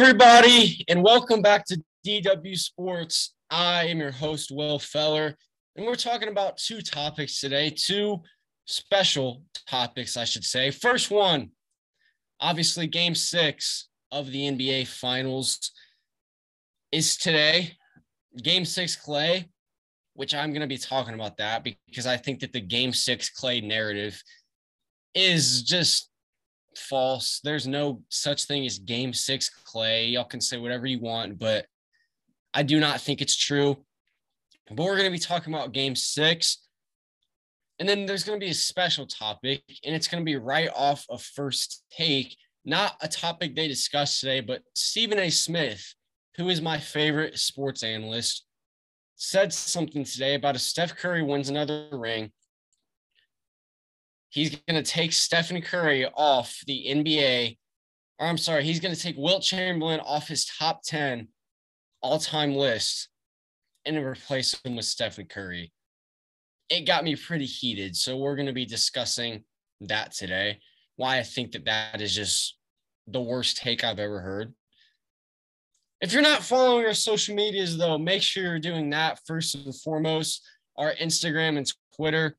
everybody, and welcome back to DW Sports. I am your host, Will Feller, and we're talking about two topics today, two special topics, I should say. First one, obviously, game six of the NBA Finals is today. Game six, Klay, which I'm going to be talking about that because I think that the game six Clay narrative is just false. There's no such thing as game six Klay. Y'all can say whatever you want, but I do not think it's true. But we're going to be talking about game six. And then there's going to be a special topic, and it's going to be right off of first take, not a topic they discussed today, but Stephen A. Smith, who is my favorite sports analyst, said something today about if Steph Curry wins another ring, he's going to take Stephen Curry off the NBA, or I'm sorry, he's going to take Wilt Chamberlain off his top 10 all time list and replace him with Stephen Curry. It got me pretty heated. So we're going to be discussing that today. Why I think that that is just the worst take I've ever heard. If you're not following our social medias, though, make sure you're doing that first and foremost. Our Instagram and Twitter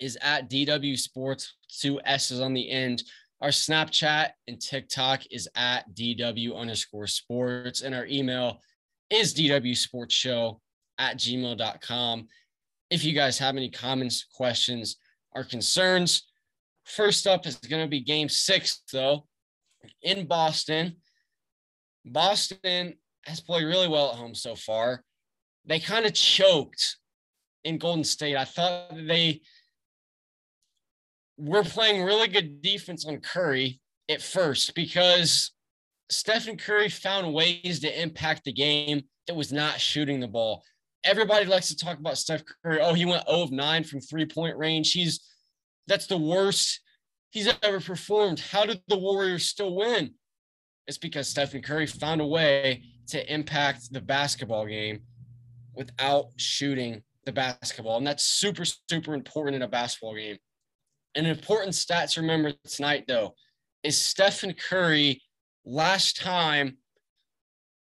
is at DW Sports, two S's on the end. Our Snapchat and TikTok is at DW underscore sports. And our email is DW Sports Show at gmail.com. If you guys have any comments, questions, or concerns, first up is going to be game six, though, in Boston. Boston has played really well at home so far. They kind of choked in Golden State. I thought they we're playing really good defense on Curry at first because Stephen Curry found ways to impact the game that was not shooting the ball. Everybody likes to talk about Steph Curry. Oh, he went 0 of 9 from three point range. He's that's the worst he's ever performed. How did the Warriors still win? It's because Stephen Curry found a way to impact the basketball game without shooting the basketball. And that's super, super important in a basketball game. An important stat to remember tonight, though, is Stephen Curry last time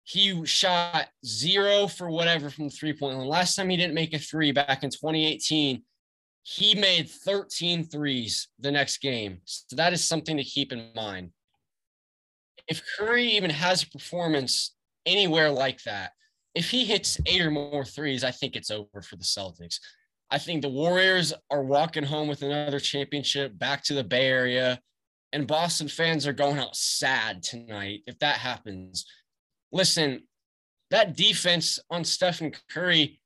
he shot zero for whatever from the three point line. Last time he didn't make a three back in 2018, he made 13 threes the next game. So that is something to keep in mind. If Curry even has a performance anywhere like that, if he hits eight or more threes, I think it's over for the Celtics. I think the Warriors are walking home with another championship back to the Bay Area, and Boston fans are going out sad tonight if that happens. Listen, that defense on Stephen Curry,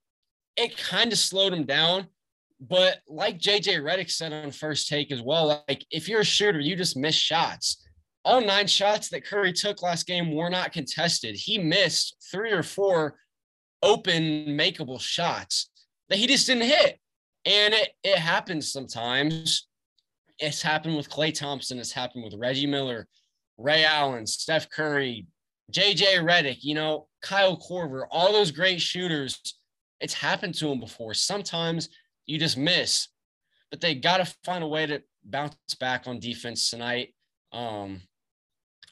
it kind of slowed him down. But like JJ Redick said on first take as well, like if you're a shooter, you just miss shots. All nine shots that Curry took last game were not contested. He missed three or four open, makeable shots that he just didn't hit. And it, it happens sometimes. It's happened with Klay Thompson. It's happened with Reggie Miller, Ray Allen, Steph Curry, JJ Redick, you know, Kyle Korver, all those great shooters. It's happened to them before. Sometimes you just miss, but they got to find a way to bounce back on defense tonight. Um,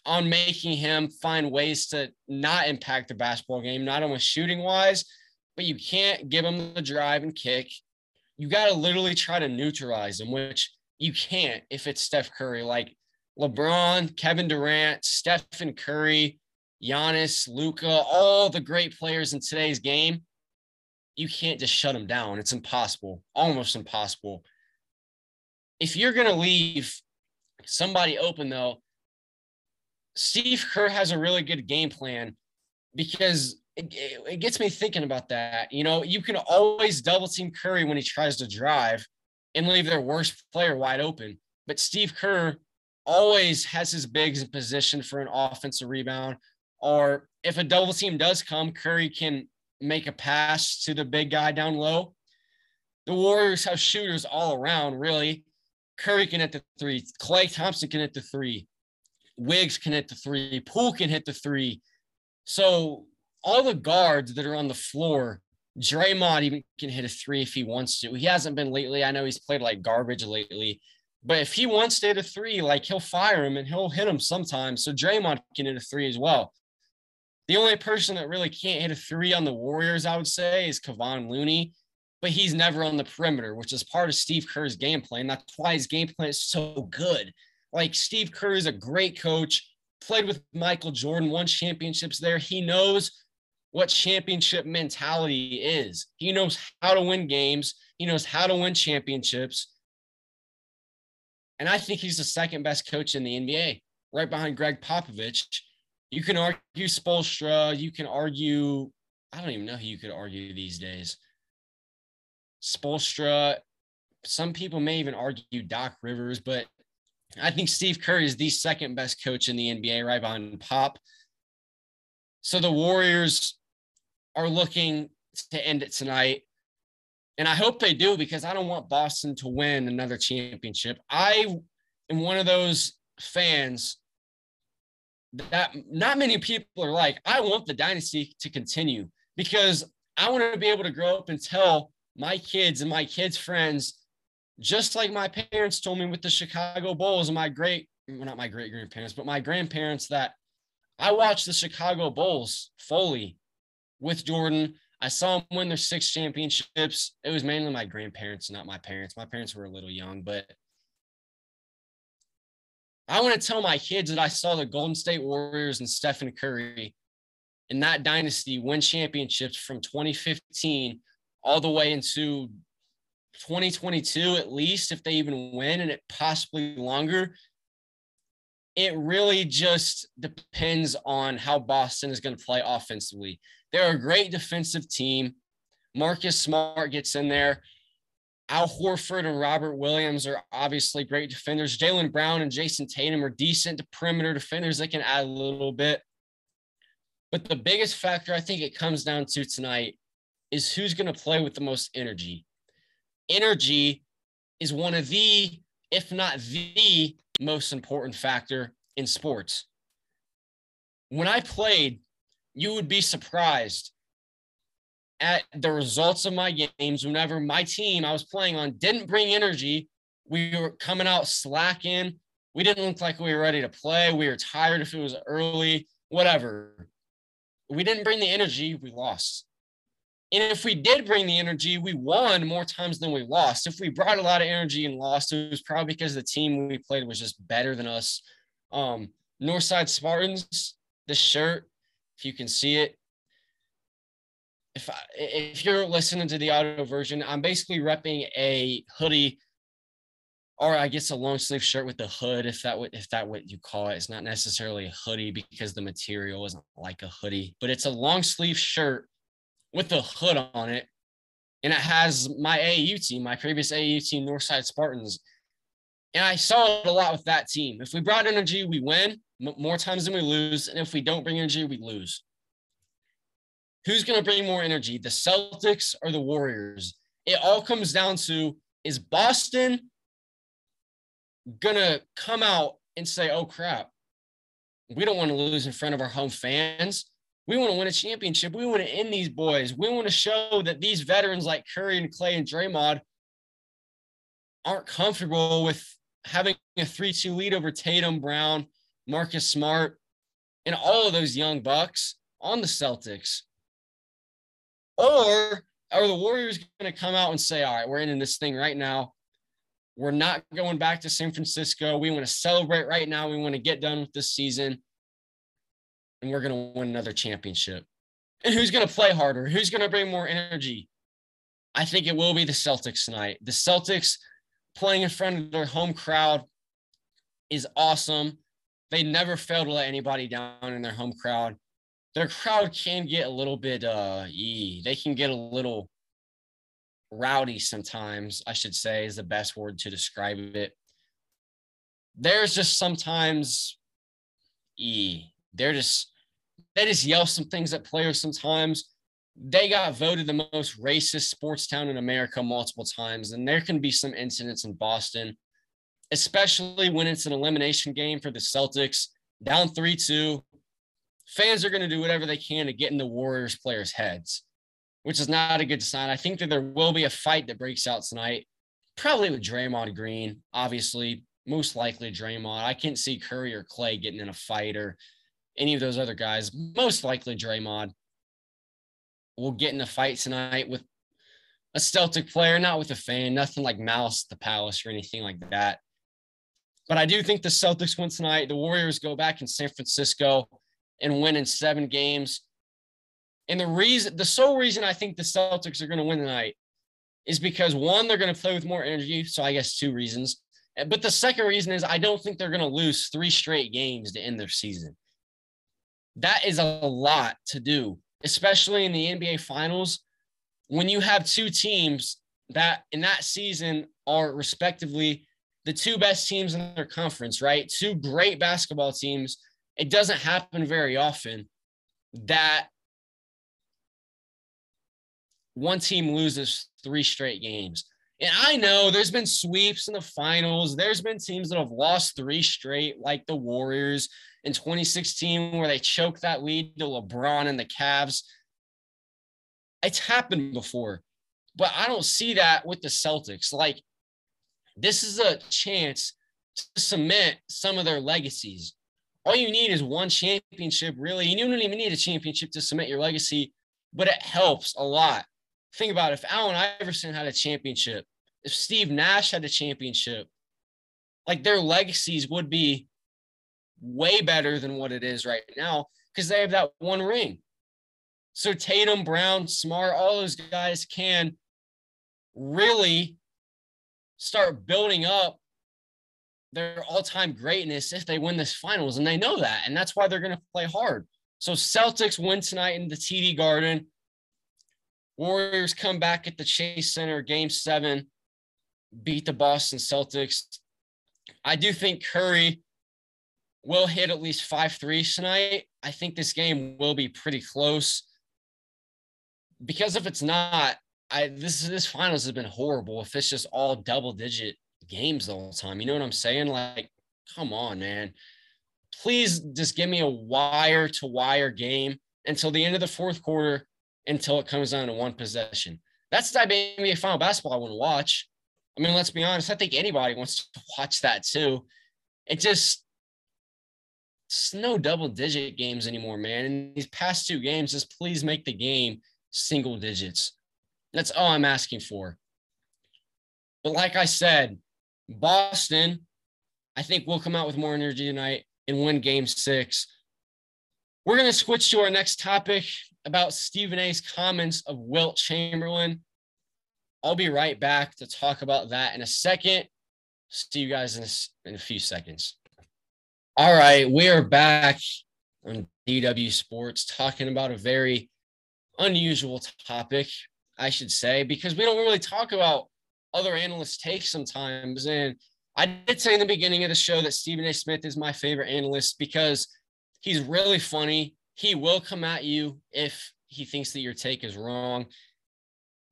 on making him find ways to not impact the basketball game, not only shooting wise, but you can't give them the drive and kick. You got to literally try to neutralize them, which you can't if it's Steph Curry. Like LeBron, Kevin Durant, Stephen Curry, Giannis, Luka, all the great players in today's game, you can't just shut them down. It's impossible, almost impossible. If you're going to leave somebody open, though, Steve Kerr has a really good game plan because it, it, gets me thinking about that. You know, you can always double team Curry when he tries to drive and leave their worst player wide open. But Steve Kerr always has his bigs in position for an offensive rebound. Or if a double team does come, Curry can make a pass to the big guy down low. The Warriors have shooters all around, really. Curry can hit the three. Klay Thompson can hit the three. Wiggs can hit the three. Poole can hit the three. So all the guards that are on the floor, Draymond even can hit a three if he wants to. He hasn't been lately. I know he's played like garbage lately, But if he wants to hit a three, like he'll fire him and he'll hit him sometimes. So Draymond can hit a three as well. The only person that really can't hit a three on the Warriors, I would say, is Kevon Looney, but he's never on the perimeter, which is part of Steve Kerr's game plan. That's why his game plan is so good. Like Steve Kerr is a great coach, played with Michael Jordan, won championships there. He knows what championship mentality is. He knows how to win games. He knows how to win championships. And I think he's the second best coach in the NBA, right behind Gregg Popovich. You can argue Spoelstra. You can argue, I don't even know who you could argue these days. Spoelstra. Some people may even argue Doc Rivers, but I think Steve Kerr is the second best coach in the NBA, right behind Pop. So the Warriors are looking to end it tonight. And I hope they do because I don't want Boston to win another championship. I am one of those fans that not many people are like, I want the dynasty to continue because I want to be able to grow up and tell my kids and my kids' friends, just like my parents told me with the Chicago Bulls and my great, well, not my great grandparents, but my grandparents that I watched the Chicago Bulls fully with Jordan. I saw him win their six championships. It was mainly my grandparents, not my parents. My parents were a little young, but I want to tell my kids that I saw the Golden State Warriors and Stephen Curry in that dynasty win championships from 2015 all the way into 2022, at least, if they even win, and it possibly longer. It really just depends on how Boston is going to play offensively. They're a great defensive team. Marcus Smart gets in there. Al Horford and Robert Williams are obviously great defenders. Jaylen Brown and Jayson Tatum are decent perimeter defenders that can add a little bit. But the biggest factor I think it comes down to tonight is who's going to play with the most energy. Energy is one of the, if not the most important factor in sports. When I played, you would be surprised at the results of my games whenever my team I was playing on didn't bring energy. We were coming out slacking. We didn't look like we were ready to play. We were tired if it was early, whatever. We didn't bring the energy, we lost. And if we did bring the energy, we won more times than we lost. If we brought a lot of energy and lost, it was probably because the team we played was just better than us. Um, Northside Spartans, the shirt, if you can see it. If I, if you're listening to the audio version, I'm basically repping a hoodie, or I guess a long sleeve shirt with the hood, if that would if that what you call it. It's not necessarily a hoodie because the material isn't like a hoodie, but it's a long sleeve shirt with a hood on it, and it has my AAU team, my previous AAU team, Northside Spartans. And I saw it a lot with that team. If we brought energy, we win more times than we lose. And if we don't bring energy, we lose. Who's going to bring more energy, the Celtics or the Warriors? It all comes down to is Boston going to come out and say, oh crap, we don't want to lose in front of our home fans. We want to win a championship. We want to end these boys. We want to show that these veterans like Curry and Klay and Draymond aren't comfortable with having a 3 2 lead over Tatum, Brown, Marcus Smart, and all of those young bucks on the Celtics? Or are the Warriors going to come out and say, all right, we're ending this thing right now. We're not going back to San Francisco. We want to celebrate right now. We want to get done with this season. And we're going to win another championship. And who's going to play harder? Who's going to bring more energy? I think it will be the Celtics tonight. The Celtics playing in front of their home crowd is awesome. They never fail to let anybody down in their home crowd. Their crowd can get a little bit uh ee. they can get a little rowdy sometimes, I should say is the best word to describe it. There's just sometimes e. They're just they just yell some things at players sometimes. They got voted the most racist sports town in America multiple times, and there can be some incidents in Boston especially when it's an elimination game for the Celtics, down 3 2. Fans are going to do whatever they can to get in the Warriors players' heads, which is not a good sign. I think that there will be a fight that breaks out tonight. probably with Draymond Green, obviously, most likely Draymond. I can't see Curry or Klay getting in a fight or any of those other guys. Most likely Draymond will get in a fight tonight with a Celtic player, not with a fan, nothing like Malice at the Palace or anything like that. But I do think the Celtics win tonight. The Warriors go back in San Francisco and win in seven games. And the reason, the sole reason I think the Celtics are going to win tonight is because one, they're going to play with more energy. So I guess two reasons. But the second reason is I don't think they're going to lose three straight games to end their season. That is a lot to do, especially in the NBA Finals when you have two teams that in that season are respectively the two best teams in their conference, right? Two great basketball teams. It doesn't happen very often that one team loses three straight games. And I know there's been sweeps in the finals. There's been teams that have lost three straight, like the Warriors in 2016, where they choked that lead to LeBron and the Cavs. It's happened before, but I don't see that with the Celtics. Like, this is a chance to cement some of their legacies. All you need is one championship, really. You don't even need a championship to cement your legacy, but it helps a lot. Think about it. if Allen Iverson had a championship, if Steve Nash had a championship, like their legacies would be way better than what it is right now because they have that one ring. So Tatum, Brown, Smart, all those guys can really start building up their all-time greatness if they win this finals and they know that and that's why they're going to play hard. So celtics win tonight in the td garden. Warriors come back at the chase center game seven beat the boston celtics i do think curry will hit at least five threes tonight i think this game will be pretty close because if it's not I this this finals has been horrible. If it's just all double digit games the whole time, you know what I'm saying? Like, come on, man. Please just give me a wire to wire game until the end of the fourth quarter, until it comes down to one possession. That's the type of NBA final basketball I want to watch. I mean, let's be honest. I think anybody wants to watch that too. It just it's no double digit games anymore, man. In these past two games, just please make the game single digits. That's all I'm asking for. But like I said, Boston, I think we'll come out with more energy tonight and win game six. We're going to switch to our next topic about Stephen A's comments of Wilt Chamberlain. I'll be right back to talk about that in a second. See you guys in a, in a few seconds. All right, we are back on DW Sports talking about a very unusual topic. I should say, because we don't really talk about other analysts' takes sometimes. And I did say in the beginning of the show that Stephen A. Smith is my favorite analyst because he's really funny. He will come at you if he thinks that your take is wrong.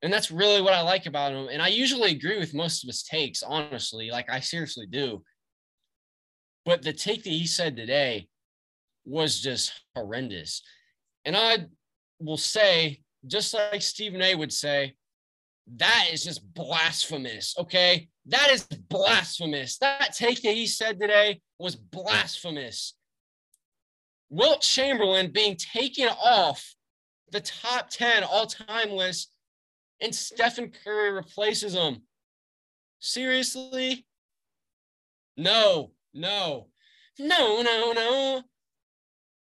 And that's really what I like about him. And I usually agree with most of his takes, honestly. Like, I seriously do. But the take that he said today was just horrendous. And I will say just like Stephen A would say, that is just blasphemous. Okay. That is blasphemous. That take that he said today was blasphemous. Wilt Chamberlain being taken off the top 10 all time list and Stephen Curry replaces him. Seriously? No, no, no, no, no.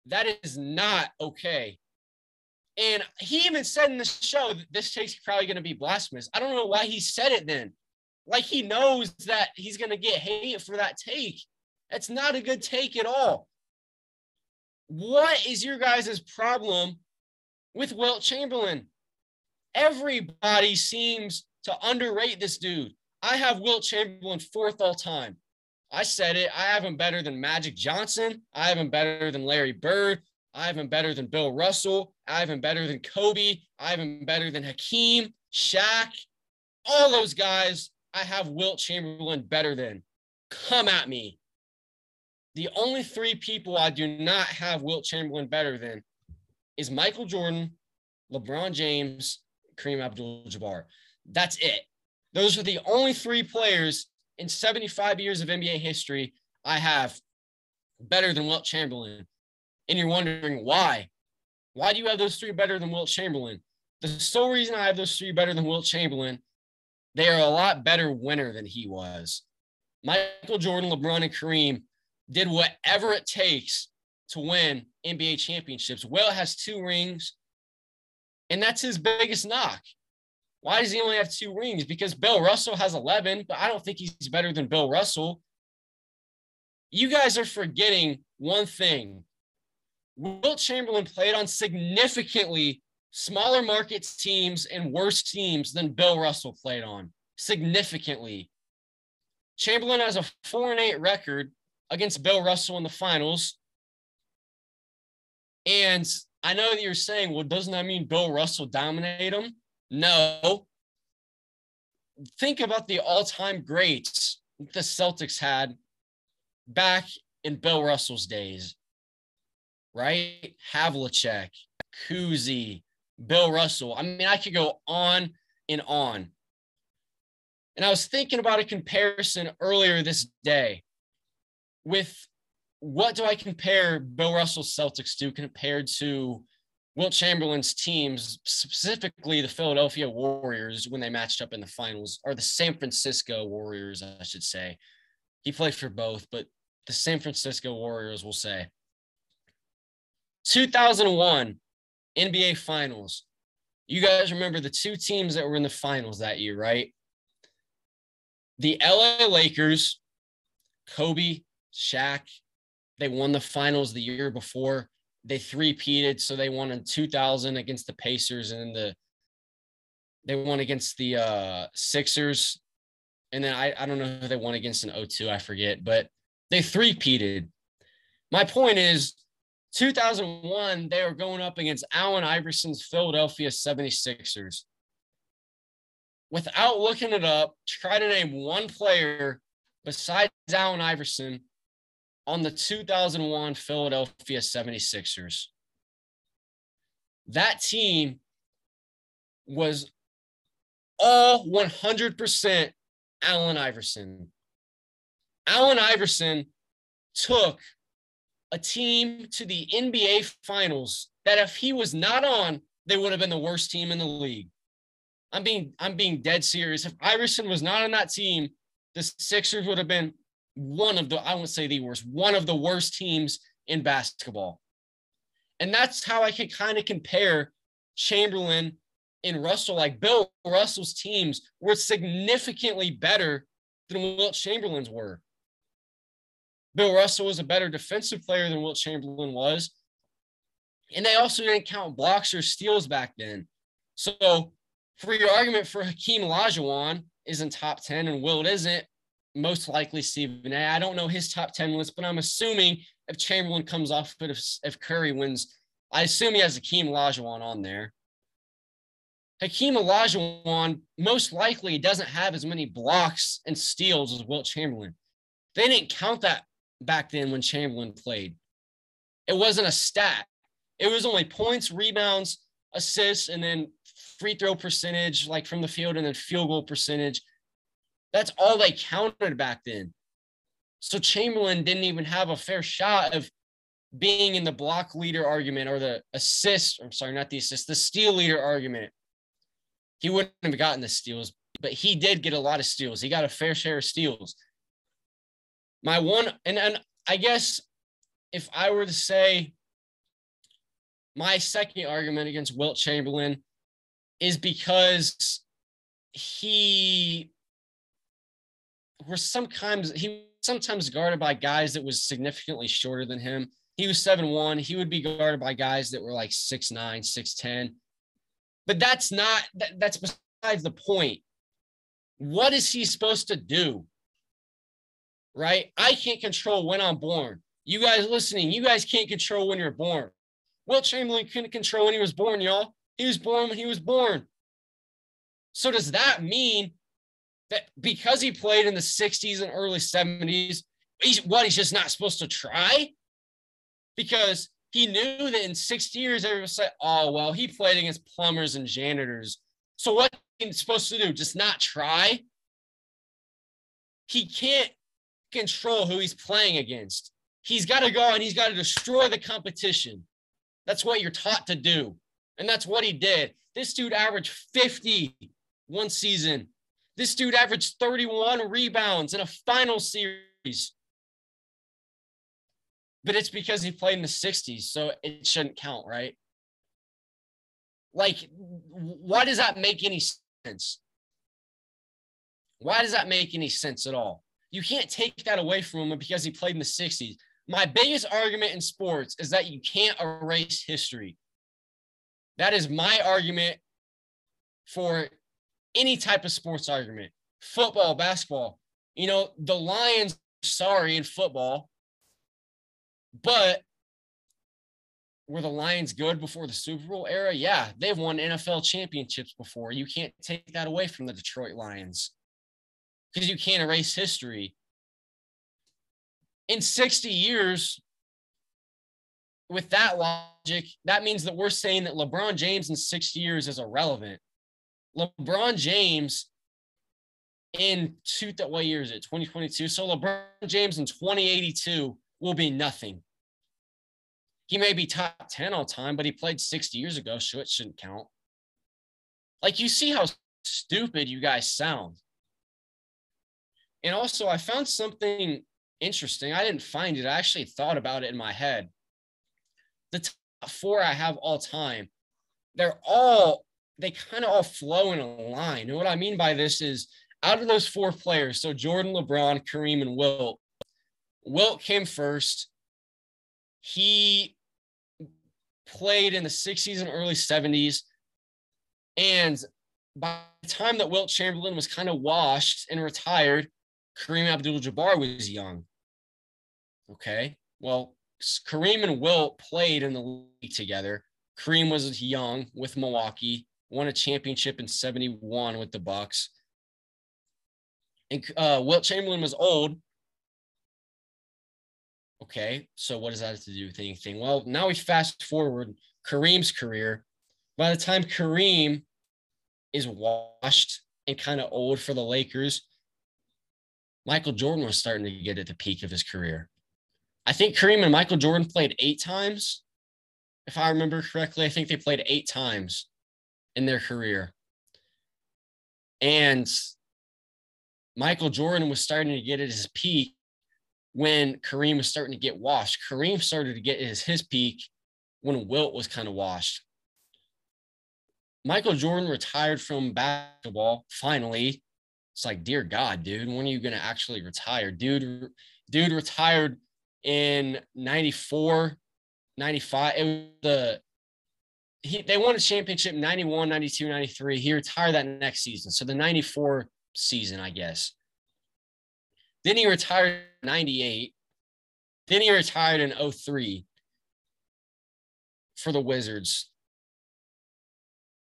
That is not okay. And he even said in the show that this take's probably going to be blasphemous. I don't know why he said it then. Like he knows that he's going to get hate for that take. That's not a good take at all. What is your guys' problem with Wilt Chamberlain? Everybody seems to underrate this dude. I have Wilt Chamberlain fourth all time. I said it. I have him better than Magic Johnson. I have him better than Larry Bird. I have him better than Bill Russell. I have him better than Kobe. I have him better than Hakeem, Shaq, all those guys. I have Wilt Chamberlain better than. Come at me. The only three people I do not have Wilt Chamberlain better than is Michael Jordan, LeBron James, Kareem Abdul Jabbar. That's it. Those are the only three players in 75 years of NBA history I have better than Wilt Chamberlain. And you're wondering why? Why do you have those three better than Wilt Chamberlain? The sole reason I have those three better than Wilt Chamberlain, they are a lot better winner than he was. Michael Jordan, LeBron, and Kareem did whatever it takes to win NBA championships. Wilt has two rings, and that's his biggest knock. Why does he only have two rings? Because Bill Russell has 11, but I don't think he's better than Bill Russell. You guys are forgetting one thing. Wilt Chamberlain played on significantly smaller market teams and worse teams than Bill Russell played on. Significantly. Chamberlain has a 4 and 8 record against Bill Russell in the finals. And I know that you're saying, well, doesn't that mean Bill Russell dominate him? No. Think about the all time greats the Celtics had back in Bill Russell's days, right? Havlicek, Cousy, Bill Russell. I mean, I could go on and on. And I was thinking about a comparison earlier this day with what do I compare Bill Russell's Celtics to compared to Wilt Chamberlain's teams, specifically the Philadelphia Warriors, when they matched up in the finals, or the San Francisco Warriors, I should say. He played for both, but the San Francisco Warriors will say. 2001 NBA Finals. You guys remember the two teams that were in the finals that year, right? The LA Lakers, Kobe, Shaq, they won the finals the year before they three-peated, so they won in 2000 against the Pacers, and the they won against the uh, Sixers, and then I, I don't know who they won against in 02, I forget, but they three-peated. My point is, 2001, they were going up against Allen Iverson's Philadelphia 76ers. Without looking it up, try to name one player besides Allen Iverson on the 2001 Philadelphia 76ers. That team was all 100% Allen Iverson. Allen Iverson took a team to the NBA finals that if he was not on, they would have been the worst team in the league. I'm being I'm being dead serious. If Iverson was not on that team, the Sixers would have been one of the, I won't say the worst, one of the worst teams in basketball. And that's how I can kind of compare Chamberlain and Russell. Like Bill Russell's teams were significantly better than Wilt Chamberlain's were. Bill Russell was a better defensive player than Wilt Chamberlain was. And they also didn't count blocks or steals back then. So for your argument for Hakeem Olajuwon isn't top 10 and Wilt isn't, most likely Stephen A. I don't know his top 10 list, but I'm assuming if Chamberlain comes off it, if, if Curry wins, I assume he has Hakeem Olajuwon on there. Hakeem Olajuwon most likely doesn't have as many blocks and steals as Wilt Chamberlain. They didn't count that back then when Chamberlain played. It wasn't a stat. It was only points, rebounds, assists, and then free throw percentage, like from the field, and then field goal percentage. That's all they counted back then. So Chamberlain didn't even have a fair shot of being in the block leader argument or the assist. I'm sorry, not the assist, the steal leader argument. He wouldn't have gotten the steals, but he did get a lot of steals. He got a fair share of steals. My one, and, and I guess if I were to say my second argument against Wilt Chamberlain is because he were sometimes he sometimes guarded by guys that was significantly shorter than him. He was seven one. He would be guarded by guys that were like six nine, six ten. But that's not that, that's besides the point. What is he supposed to do? Right? I can't control when I'm born. You guys listening, you guys can't control when you're born. Wilt Chamberlain couldn't control when he was born, y'all. He was born when he was born. So does that mean that because he played in the 60s and early 70s, he's what he's just not supposed to try because he knew that in 60 years everyone say, oh well, he played against plumbers and janitors. So what he's supposed to do? Just not try? He can't control who he's playing against. He's got to go and he's got to destroy the competition. That's what you're taught to do. And that's what he did. This dude averaged 50 one season. This dude averaged 31 rebounds in a final series. But it's because he played in the 60s, so it shouldn't count, right? Like, why does that make any sense? Why does that make any sense at all? You can't take that away from him because he played in the 60s. My biggest argument in sports is that you can't erase history. That is my argument for any type of sports argument football, basketball. You know, the Lions, sorry, in football, but were the Lions good before the Super Bowl era? Yeah, they've won NFL championships before. You can't take that away from the Detroit Lions because you can't erase history. In 60 years, with that logic, that means that we're saying that LeBron James in 60 years is irrelevant. LeBron James in two, what year is it? 2022. So LeBron James in 2082 will be nothing. He may be top 10 all time, but he played 60 years ago, so it shouldn't count. Like you see how stupid you guys sound. And also, I found something interesting. I didn't find it. I actually thought about it in my head. The top four I have all time, they're all, they kind of all flow in a line. And what I mean by this is out of those four players, so Jordan, LeBron, Kareem, and Wilt, Wilt came first. He played in the 60s and early 70s. And by the time that Wilt Chamberlain was kind of washed and retired, Kareem Abdul Jabbar was young. Okay. Well, Kareem and Wilt played in the league together. Kareem was young with Milwaukee, won a championship in 71 with the Bucks. And uh, Wilt Chamberlain was old, Okay, so what does that have to do with anything? Well, now we fast forward Kareem's career. By the time Kareem is washed and kind of old for the Lakers, Michael Jordan was starting to get at the peak of his career. I think Kareem and Michael Jordan played eight times. If I remember correctly, I think they played eight times in their career. And Michael Jordan was starting to get at his peak when Kareem was starting to get washed. Kareem started to get his, his peak when Wilt was kind of washed. Michael Jordan retired from basketball finally. It's like, dear God, dude, when are you going to actually retire? Dude, dude retired in 94, 95. It was the he they won a championship 91, 92, 93. He retired that next season. So the 94 season, I guess. Then he retired 98. Then he retired in 03 for the Wizards.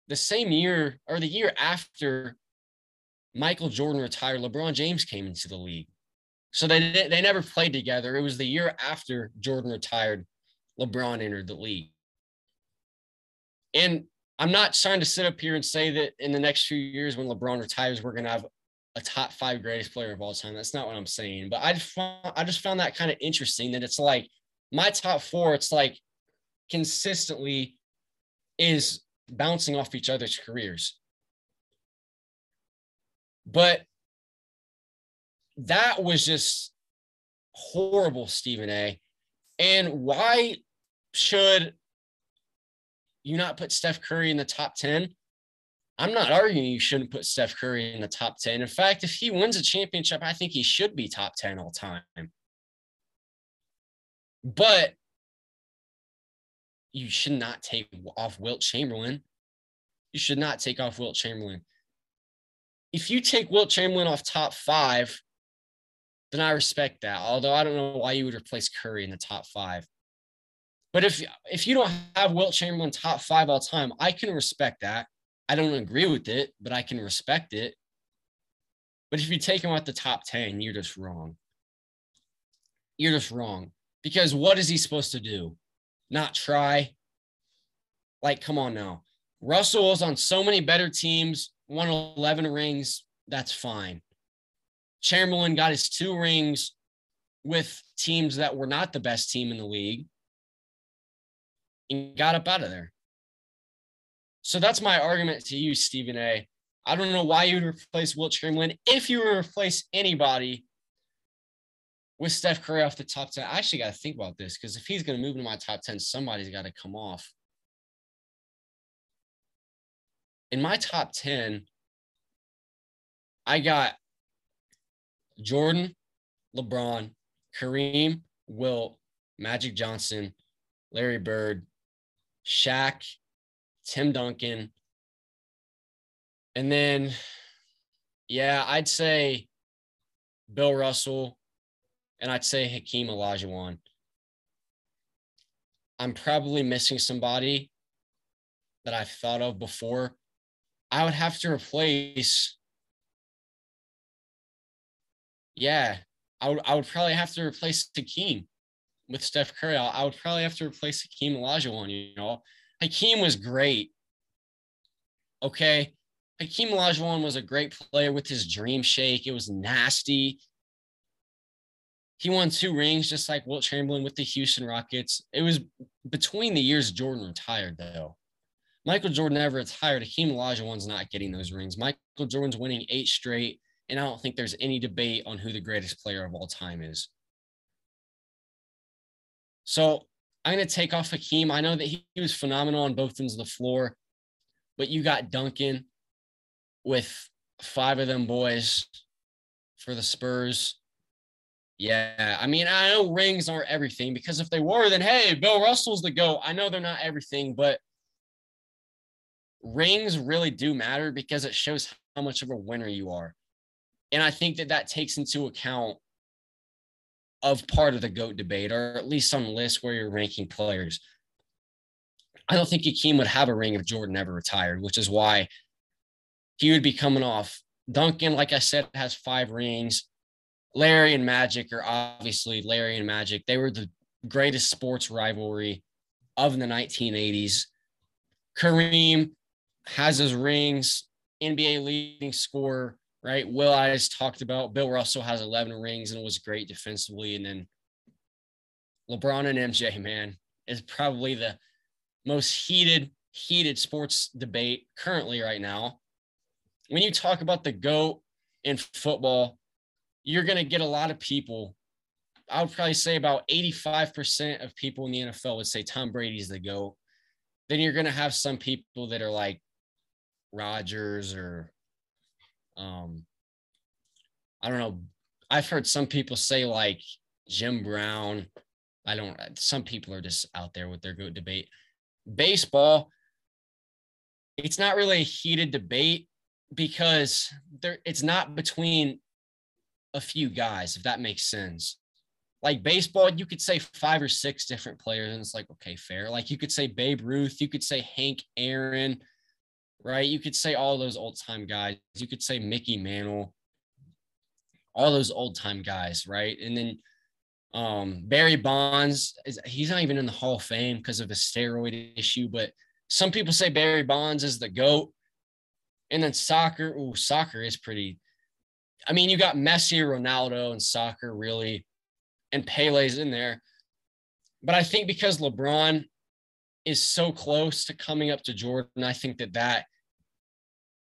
The same year or the year after Michael Jordan retired, LeBron James came into the league. So they they never played together. It was the year after Jordan retired, LeBron entered the league. And I'm not trying to sit up here and say that in the next few years when LeBron retires, we're going to have a top five greatest player of all time. That's not what I'm saying. But I just found, I just found that kind of interesting that it's like my top four, it's like consistently is bouncing off each other's careers. But that was just horrible, Stephen A. And why should you not put Steph Curry in the top 10? I'm not arguing you shouldn't put Steph Curry in the top 10. In fact, if he wins a championship, I think he should be top 10 all time. But you should not take off Wilt Chamberlain. You should not take off Wilt Chamberlain. If you take Wilt Chamberlain off top five, then I respect that. Although I don't know why you would replace Curry in the top five. But if if you don't have Wilt Chamberlain top five all time, I can respect that. I don't agree with it, but I can respect it. But if you take him at the top 10, you're just wrong. You're just wrong. Because what is he supposed to do? Not try? Like, come on now. Russell was on so many better teams, won 11 rings. That's fine. Chamberlain got his two rings with teams that were not the best team in the league and got up out of there. So that's my argument to you, Stephen A. I don't know why you would replace Wilt Chamberlain if you would replace anybody with Steph Curry off the top 10. I actually got to think about this because if he's going to move into my top 10, somebody's got to come off. In my top 10, I got Jordan, LeBron, Kareem, Wilt, Magic Johnson, Larry Bird, Shaq, Tim Duncan. And then, yeah, I'd say Bill Russell and I'd say Hakeem Olajuwon. I'm probably missing somebody that I've thought of before. I would have to replace. Yeah, I would, I would probably have to replace Hakeem with Steph Curry. I would probably have to replace Hakeem Olajuwon. You know, Hakeem was great. Okay. Hakeem Olajuwon was a great player with his dream shake. It was nasty. He won two rings, just like Wilt Chamberlain with the Houston Rockets. It was between the years Jordan retired, though. Michael Jordan never retired. Hakeem Olajuwon's not getting those rings. Michael Jordan's winning eight straight, and I don't think there's any debate on who the greatest player of all time is. So I'm going to take off Hakeem. I know that he, he was phenomenal on both ends of the floor, but you got Duncan with five of them boys for the Spurs. Yeah, I mean, I know rings aren't everything because if they were, then hey, Bill Russell's the GOAT. I know they're not everything, but rings really do matter because it shows how much of a winner you are. And I think that that takes into account of part of the GOAT debate, or at least some list where you're ranking players. I don't think Hakeem would have a ring if Jordan ever retired, which is why he would be coming off. Duncan, like I said, has five rings. Larry and Magic are obviously Larry and Magic. They were the greatest sports rivalry of the 1980s. Kareem has his rings, NBA leading scorer, right? Wilt I just talked about. Bill Russell has 11 rings and was great defensively. And then LeBron and MJ, man, is probably the most heated, heated sports debate currently right now. When you talk about the GOAT in football, you're going to get a lot of people. I would probably say about 85% of people in the NFL would say Tom Brady's the GOAT. Then you're going to have some people that are like Rodgers or um, I don't know. I've heard some people say like Jim Brown. I don't. Some people are just out there with their good debate. Baseball, it's not really a heated debate because there. It's not between a few guys, if that makes sense. Like baseball, you could say five or six different players, and it's like okay, fair. Like you could say Babe Ruth, you could say Hank Aaron, right? You could say all those old time guys. You could say Mickey Mantle, all those old time guys, right? And then um, Barry Bonds is he's not even in the Hall of Fame because of a steroid issue, but some people say Barry Bonds is the GOAT. And then soccer, ooh, soccer is pretty. I mean, you got Messi, Ronaldo, and soccer really, and Pele's in there. But I think because LeBron is so close to coming up to Jordan, I think that that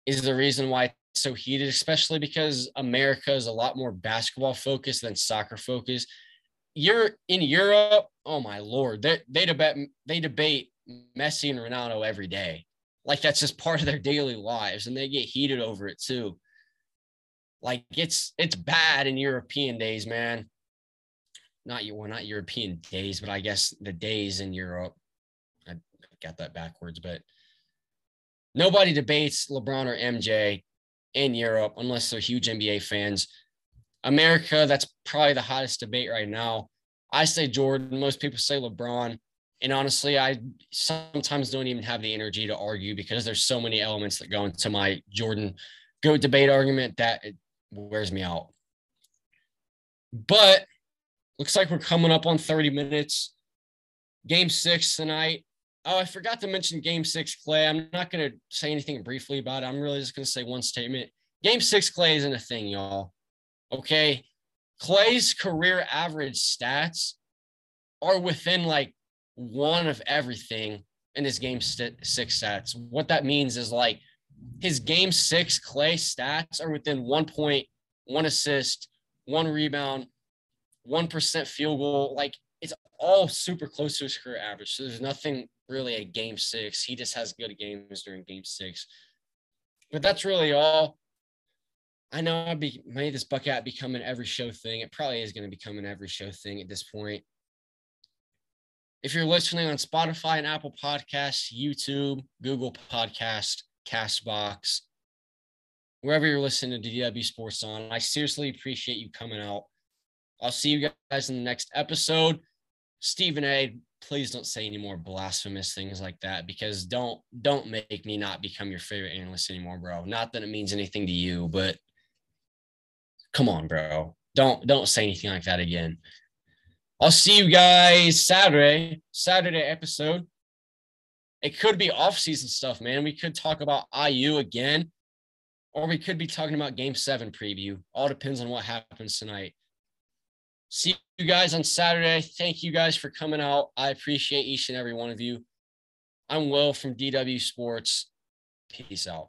is the reason why it's so heated, especially because America is a lot more basketball focused than soccer focused. You're in Europe, oh my lord, they they debate they debate Messi and Ronaldo every day. Like that's just part of their daily lives, and they get heated over it too. Like it's it's bad in European days, man. Not you well, not European days, but I guess the days in Europe. Got that backwards, but nobody debates LeBron or MJ in Europe unless they're huge NBA fans. America, that's probably the hottest debate right now. I say Jordan. Most people say LeBron. And honestly, I sometimes don't even have the energy to argue because there's so many elements that go into my Jordan go debate argument that it wears me out. But looks like we're coming up on 30 minutes. Game six tonight Oh, I forgot to mention game six, Klay. I'm not going to say anything briefly about it. I'm really just going to say one statement. Game six, Klay isn't a thing, y'all. Okay. Klay's career average stats are within like one of everything in his game six stats. What that means is like his game six Klay stats are within one point, one assist, one rebound, 1% field goal. Like it's all super close to his career average. So there's nothing really a game six. He just has good games during game six. But that's really all. I know I be made this bucket become an every show thing. It probably is going to become an every show thing at this point. If you're listening on Spotify and Apple Podcasts, YouTube, Google Podcast, Castbox, wherever you're listening to DW Sports on, I seriously appreciate you coming out. I'll see you guys in the next episode. Stephen A, please don't say any more blasphemous things like that because don't don't make me not become your favorite analyst anymore, bro. Not that it means anything to you, but come on, bro. Don't don't say anything like that again. I'll see you guys Saturday, Saturday episode. It could be off-season stuff, man. We could talk about IU again, or we could be talking about game seven preview. All depends on what happens tonight. See you guys on Saturday. Thank you guys for coming out. I appreciate each and every one of you. I'm Will from DW Sports. Peace out.